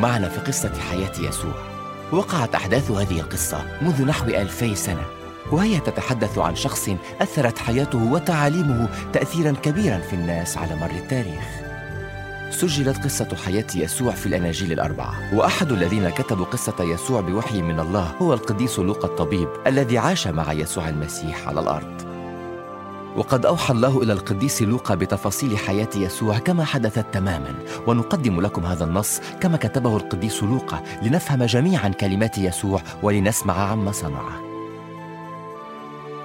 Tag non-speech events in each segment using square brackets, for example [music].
معنا في قصة حياة يسوع. وقعت أحداث هذه القصة منذ نحو ألفي سنة وهي تتحدث عن شخص أثرت حياته وتعاليمه تأثيرا كبيرا في الناس على مر التاريخ. سجلت قصة حياة يسوع في الأناجيل الأربعة وأحد الذين كتبوا قصة يسوع بوحي من الله هو القديس لوقا الطبيب الذي عاش مع يسوع المسيح على الأرض. وقد أوحى الله إلى القديس لوقا بتفاصيل حياة يسوع كما حدثت تماما. ونقدم لكم هذا النص كما كتبه القديس لوقا لنفهم جميعا كلمات يسوع ولنسمع عما صنعه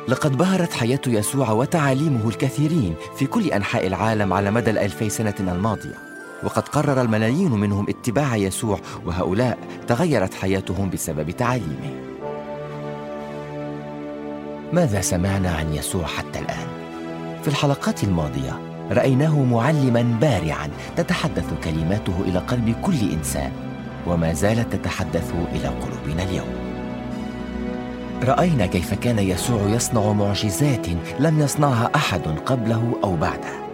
لقد بهرت حياة يسوع وتعاليمه الكثيرين في كل أنحاء العالم على مدى الألفي سنة الماضية. وقد قرر الملايين منهم اتباع يسوع وهؤلاء تغيرت حياتهم بسبب تعاليمه. ماذا سمعنا عن يسوع حتى الآن؟ في الحلقات الماضية رأيناه معلما بارعا تتحدث كلماته إلى قلب كل إنسان وما زالت تتحدث إلى قلوبنا اليوم. رأينا كيف كان يسوع يصنع معجزات لم يصنعها أحد قبله أو بعده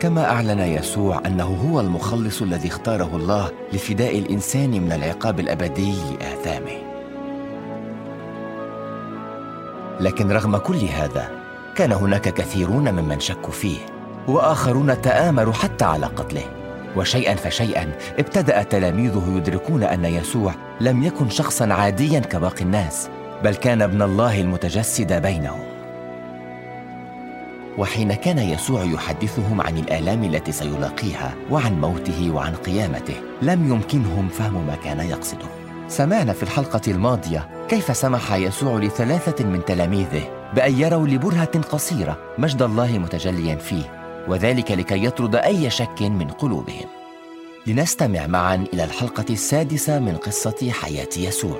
كما أعلن يسوع أنه هو المخلص الذي اختاره الله لفداء الإنسان من العقاب الأبدي لآثامه لكن رغم كل هذا كان هناك كثيرون ممن شكوا فيه وآخرون تامروا حتى على قتله. وشيئا فشيئا ابتدأ تلاميذه يدركون أن يسوع لم يكن شخصا عاديا كباقي الناس بل كان ابن الله المتجسد بينهم. وحين كان يسوع يحدثهم عن الآلام التي سيلاقيها وعن موته وعن قيامته لم يمكنهم فهم ما كان يقصده. سمعنا في الحلقة الماضية كيف سمح يسوع لثلاثة من تلاميذه بأن يروا لبرهة قصيرة مجد الله متجليا فيه وذلك لكي يطرد أي شك من قلوبهم. لنستمع معا إلى الحلقة السادسة من قصة حياة يسوع.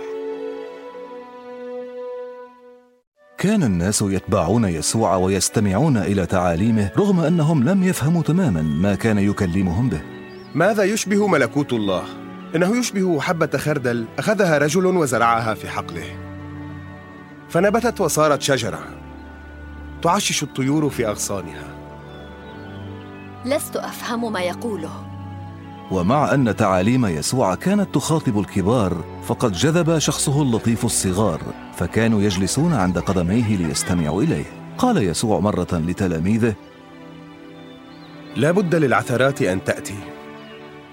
كان الناس يتبعون يسوع ويستمعون إلى تعاليمه رغم أنهم لم يفهموا تماما ما كان يكلمهم به. ماذا يشبه ملكوت الله؟ إنه يشبه حبة خردل أخذها رجل وزرعها في حقله. فنبتت وصارت شجرة تعشش الطيور في أغصانها. لست أفهم ما يقوله. ومع أن تعاليم يسوع كانت تخاطب الكبار فقد جذب شخصه اللطيف الصغار فكانوا يجلسون عند قدميه ليستمعوا إليه. قال يسوع مرة لتلاميذه لا بد للعثرات أن تأتي.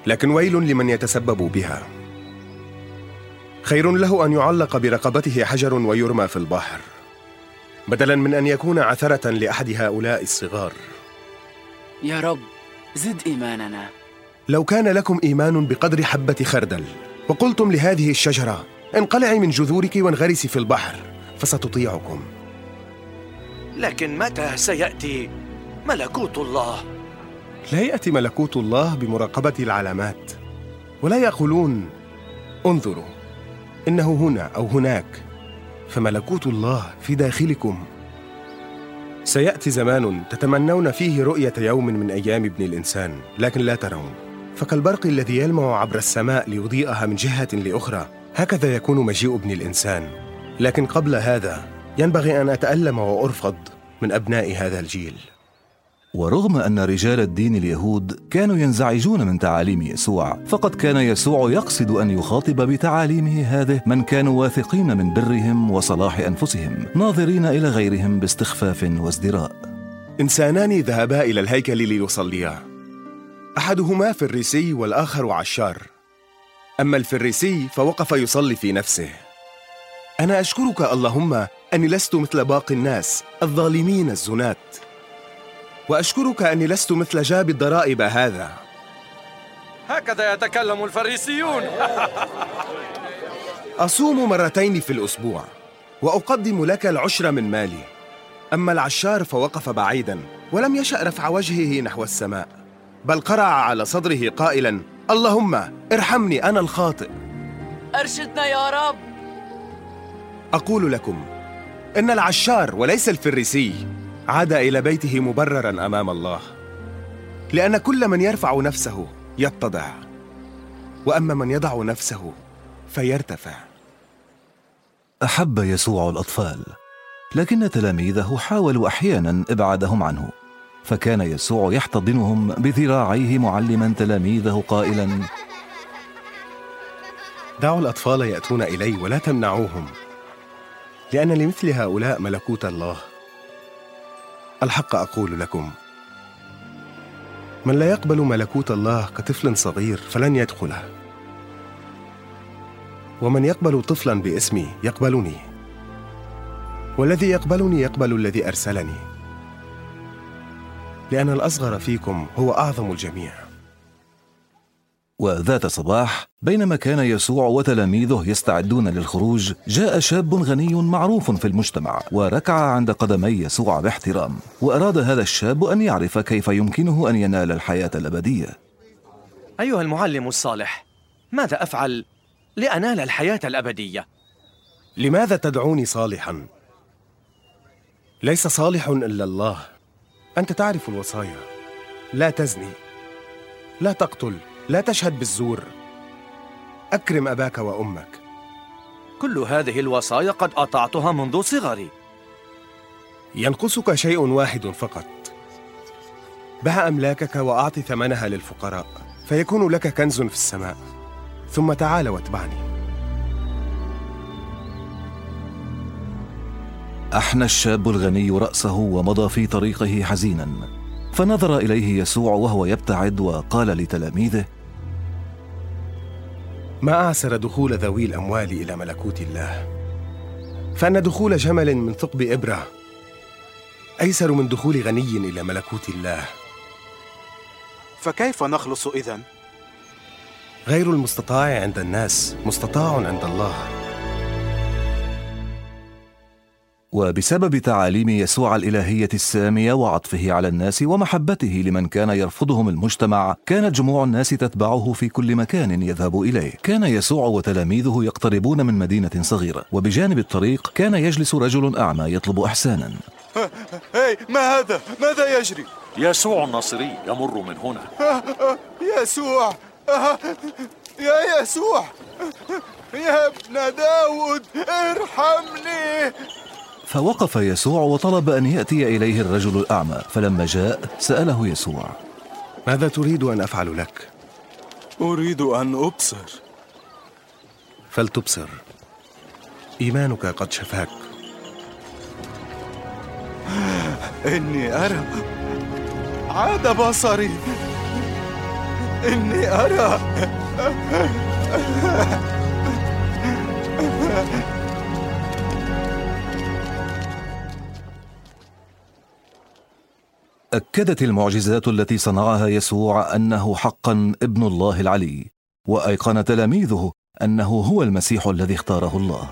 لكن ويل لمن يتسبب بها. خير له أن يعلق برقبته حجر ويرمى في البحر. بدلا من أن يكون عثرة لأحد هؤلاء الصغار. يا رب زد إيماننا. لو كان لكم إيمان بقدر حبة خردل وقلتم لهذه الشجرة انقلعي من جذورك وانغرسي في البحر فستطيعكم. لكن متى سيأتي ملكوت الله؟ لا يأتي ملكوت الله بمراقبة العلامات. ولا يقولون انظروا. إنه هنا أو هناك. فملكوت الله في داخلكم. سيأتي زمان تتمنون فيه رؤية يوم من أيام ابن الإنسان لكن لا ترون. فكالبرق الذي يلمع عبر السماء ليضيئها من جهة لأخرى هكذا يكون مجيء ابن الإنسان. لكن قبل هذا ينبغي أن أتألم وأرفض من أبناء هذا الجيل. ورغم أن رجال الدين اليهود كانوا ينزعجون من تعاليم يسوع فقد كان يسوع يقصد أن يخاطب بتعاليمه هذه من كانوا واثقين من برهم وصلاح أنفسهم ناظرين إلى غيرهم باستخفاف وازدراء. إنسانان ذهبا إلى الهيكل ليصليا. أحدهما فريسي والآخر عشار. أما الفريسي فوقف يصلي في نفسه. أنا أشكرك اللهم أني لست مثل باقي الناس الظالمين الزنات. وأشكرك أني لست مثل جاب الضرائب هذا. هكذا يتكلم الفريسيون. [laughs] أصوم مرتين في الأسبوع وأقدم لك العشر من مالي. أما العشار فوقف بعيدا ولم يشأ رفع وجهه نحو السماء بل قرع على صدره قائلا اللهم ارحمني أنا الخاطئ. أرشدنا يا رب. أقول لكم إن العشار وليس الفريسي. عاد إلى بيته مبررا أمام الله لأن كل من يرفع نفسه يتضع وأما من يضع نفسه فيرتفع. أحب يسوع الأطفال لكن تلاميذه حاولوا أحيانا إبعادهم عنه فكان يسوع يحتضنهم بذراعيه معلما تلاميذه قائلا دعوا الأطفال يأتون إلي ولا تمنعوهم لأن لمثل هؤلاء ملكوت الله. الحق أقول لكم. من لا يقبل ملكوت الله كطفل صغير فلن يدخله. ومن يقبل طفلا باسمي يقبلني. والذي يقبلني يقبل الذي أرسلني. لأن الأصغر فيكم هو أعظم الجميع. وذات صباح بينما كان يسوع وتلاميذه يستعدون للخروج جاء شاب غني معروف في المجتمع وركع عند قدمي يسوع باحترام وأراد هذا الشاب أن يعرف كيف يمكنه أن ينال الحياة الأبدية. أيها المعلم الصالح ماذا أفعل لأنال الحياة الأبدية؟ لماذا تدعوني صالحا؟ ليس صالح إلا الله. أنت تعرف الوصايا. لا تزني. لا تقتل. لا تشهد بالزور. أكرم أباك وأمك. كل هذه الوصايا قد أطعتها منذ صغري. ينقصك شيء واحد فقط. بع أملاكك واعط ثمنها للفقراء فيكون لك كنز في السماء. ثم تعال واتبعني. أحنى الشاب الغني رأسه ومضى في طريقه حزينا فنظر إليه يسوع وهو يبتعد وقال لتلاميذه ما أعسر دخول ذوي الأموال إلى ملكوت الله فأن دخول جمل من ثقب إبرة أيسر من دخول غني إلى ملكوت الله فكيف نخلص إذن؟ غير المستطاع عند الناس مستطاع عند الله وبسبب تعاليم يسوع الإلهية السامية وعطفه على الناس ومحبته لمن كان يرفضهم المجتمع كانت جموع الناس تتبعه في كل مكان يذهب إليه كان يسوع وتلاميذه يقتربون من مدينة صغيرة وبجانب الطريق كان يجلس رجل أعمى يطلب إحسانا هاي ما هذا؟ ماذا يجري؟ يسوع الناصري يمر من هنا يسوع يا يسوع يا ابن داود ارحمني فوقف يسوع وطلب أن يأتي إليه الرجل الأعمى فلما جاء سأله يسوع. ماذا تريد أن أفعل لك؟ أريد أن أبصر. فلتبصر. إيمانك قد شفاك. إني أرى. عاد بصري. إني أرى. أكدت المعجزات التي صنعها يسوع أنه حقا ابن الله العلي وأيقن تلاميذه أنه هو المسيح الذي اختاره الله.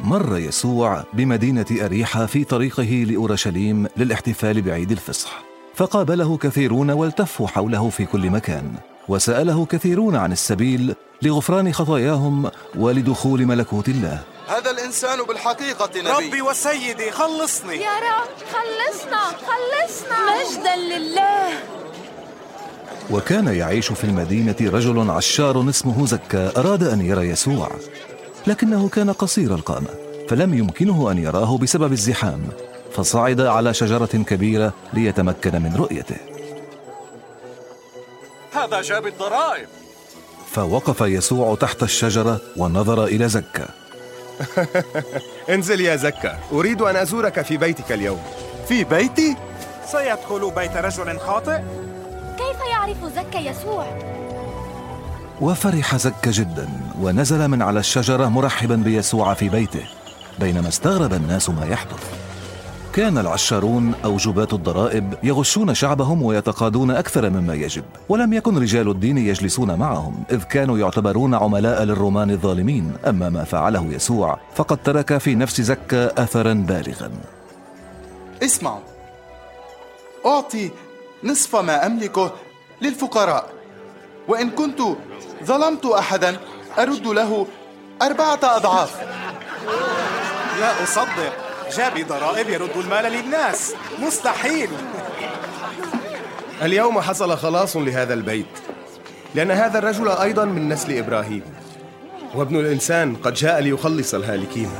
مر يسوع بمدينة اريحا في طريقه لأورشليم للاحتفال بعيد الفصح فقابله كثيرون والتفوا حوله في كل مكان وسأله كثيرون عن السبيل لغفران خطاياهم ولدخول ملكوت الله. هذا الإنسان بالحقيقة نبي. ربي وسيدي خلصني. يا رب خلصنا خلصنا. مجدا لله. وكان يعيش في المدينة رجل عشار اسمه زكا أراد أن يرى يسوع. لكنه كان قصير القامة فلم يمكنه أن يراه بسبب الزحام. فصعد على شجرة كبيرة ليتمكن من رؤيته. هذا جاب الضرائب. فوقف يسوع تحت الشجرة ونظر إلى زكا. [laughs] انزل يا زكا أريد أن أزورك في بيتك اليوم في بيتي؟ سيدخل بيت رجل خاطئ؟ كيف يعرف زكا يسوع وفرح زكا جدا ونزل من على الشجرة مرحبا بيسوع في بيته بينما استغرب الناس ما يحدث كان العشارون أو جباة الضرائب يغشون شعبهم ويتقاضون أكثر مما يجب ولم يكن رجال الدين يجلسون معهم إذ كانوا يعتبرون عملاء للرومان الظالمين أما ما فعله يسوع فقد ترك في نفس زكا أثرا بالغا. اسمعوا أعطي نصف ما أملكه للفقراء. وإن كنت ظلمت أحدا أرد له أربعة أضعاف. لا أصدق. جابي ضرائب يرد المال للناس. مستحيل. اليوم حصل خلاص لهذا البيت. لأن هذا الرجل أيضا من نسل إبراهيم. وابن الإنسان قد جاء ليخلص الهالكين.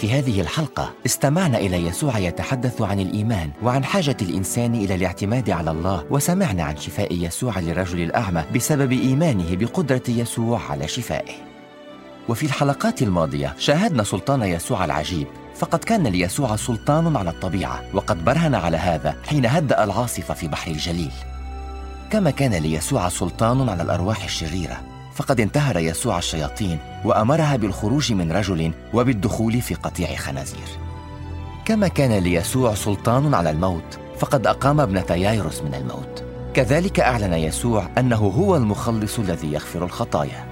في هذه الحلقة استمعنا إلى يسوع يتحدث عن الإيمان وعن حاجة الإنسان إلى الاعتماد على الله وسمعنا عن شفاء يسوع للرجل الأعمى بسبب إيمانه بقدرة يسوع على شفائه. وفي الحلقات الماضية شاهدنا سلطان يسوع العجيب فقد كان ليسوع سلطان على الطبيعة وقد برهن على هذا حين هدأ العاصفة في بحر الجليل. كما كان ليسوع سلطان على الأرواح الشريرة. فقد انتهر يسوع الشياطين وأمرها بالخروج من رجل وبالدخول في قطيع خنازير. كما كان ليسوع سلطان على الموت فقد أقام ابنه يايروس من الموت. كذلك أعلن يسوع أنه هو المخلص الذي يغفر الخطايا.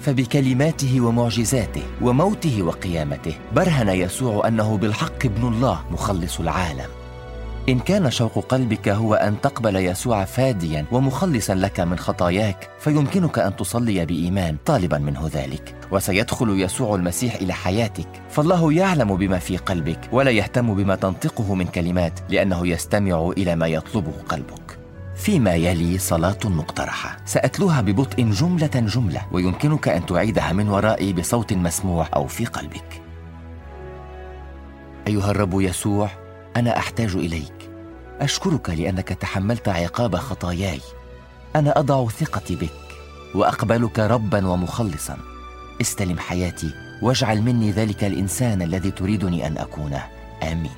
فبكلماته ومعجزاته وموته وقيامته برهن يسوع أنه بالحق ابن الله مخلص العالم. إن كان شوق قلبك هو أن تقبل يسوع فاديا ومخلصا لك من خطاياك فيمكنك أن تصلي بإيمان طالبا منه ذلك. وسيدخل يسوع المسيح إلى حياتك. فالله يعلم بما في قلبك ولا يهتم بما تنطقه من كلمات لأنه يستمع إلى ما يطلبه قلبك. فيما يلي صلاة مقترحة. سأتلوها ببطء جملة جملة ويمكنك أن تعيدها من ورائي بصوت مسموع أو في قلبك. أيها الرب يسوع أنا أحتاج إليك. أشكرك لأنك تحملت عقاب خطاياي. أنا أضع ثقتي بك وأقبلك ربا ومخلصا. استلم حياتي واجعل مني ذلك الإنسان الذي تريدني أن أكونه. آمين.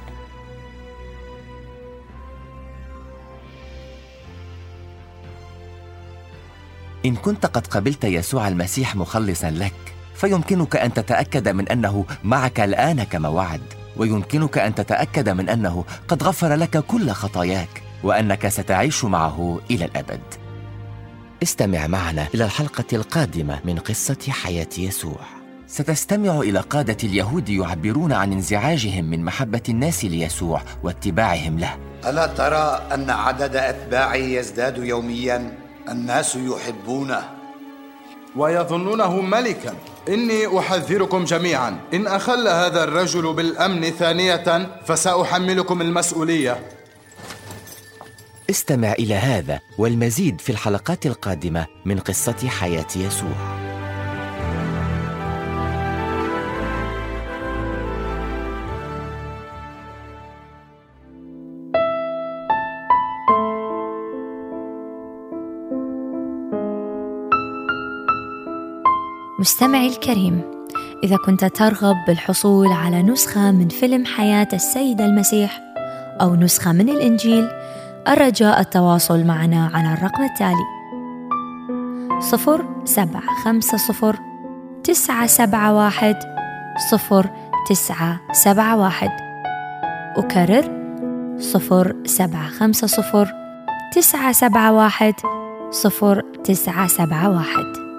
إن كنت قد قبلت يسوع المسيح مخلصا لك فيمكنك أن تتأكد من أنه معك الآن كما وعد. ويمكنك أن تتأكد من أنه قد غفر لك كل خطاياك وأنك ستعيش معه إلى الأبد. استمع معنا إلى الحلقة القادمة من قصة حياة يسوع. ستستمع إلى قادة اليهود يعبرون عن انزعاجهم من محبة الناس ليسوع واتباعهم له. ألا ترى أن عدد أتباعي يزداد يوميا؟ الناس يحبونه. ويظنونه ملكا. إني أحذركم جميعا. إن أخل هذا الرجل بالأمن ثانية فسأحملكم المسؤولية. استمع إلى هذا والمزيد في الحلقات القادمة من قصة حياة يسوع. مستمعي الكريم إذا كنت ترغب بالحصول على نسخة من فيلم حياة السيد المسيح أو نسخة من الإنجيل الرجاء التواصل معنا على الرقم التالي صفر سبعة خمسة صفر تسعة سبعة واحد صفر تسعة سبعة واحد. أكرر صفر سبعة خمسة صفر تسعة سبعة واحد صفر تسعة سبعة واحد.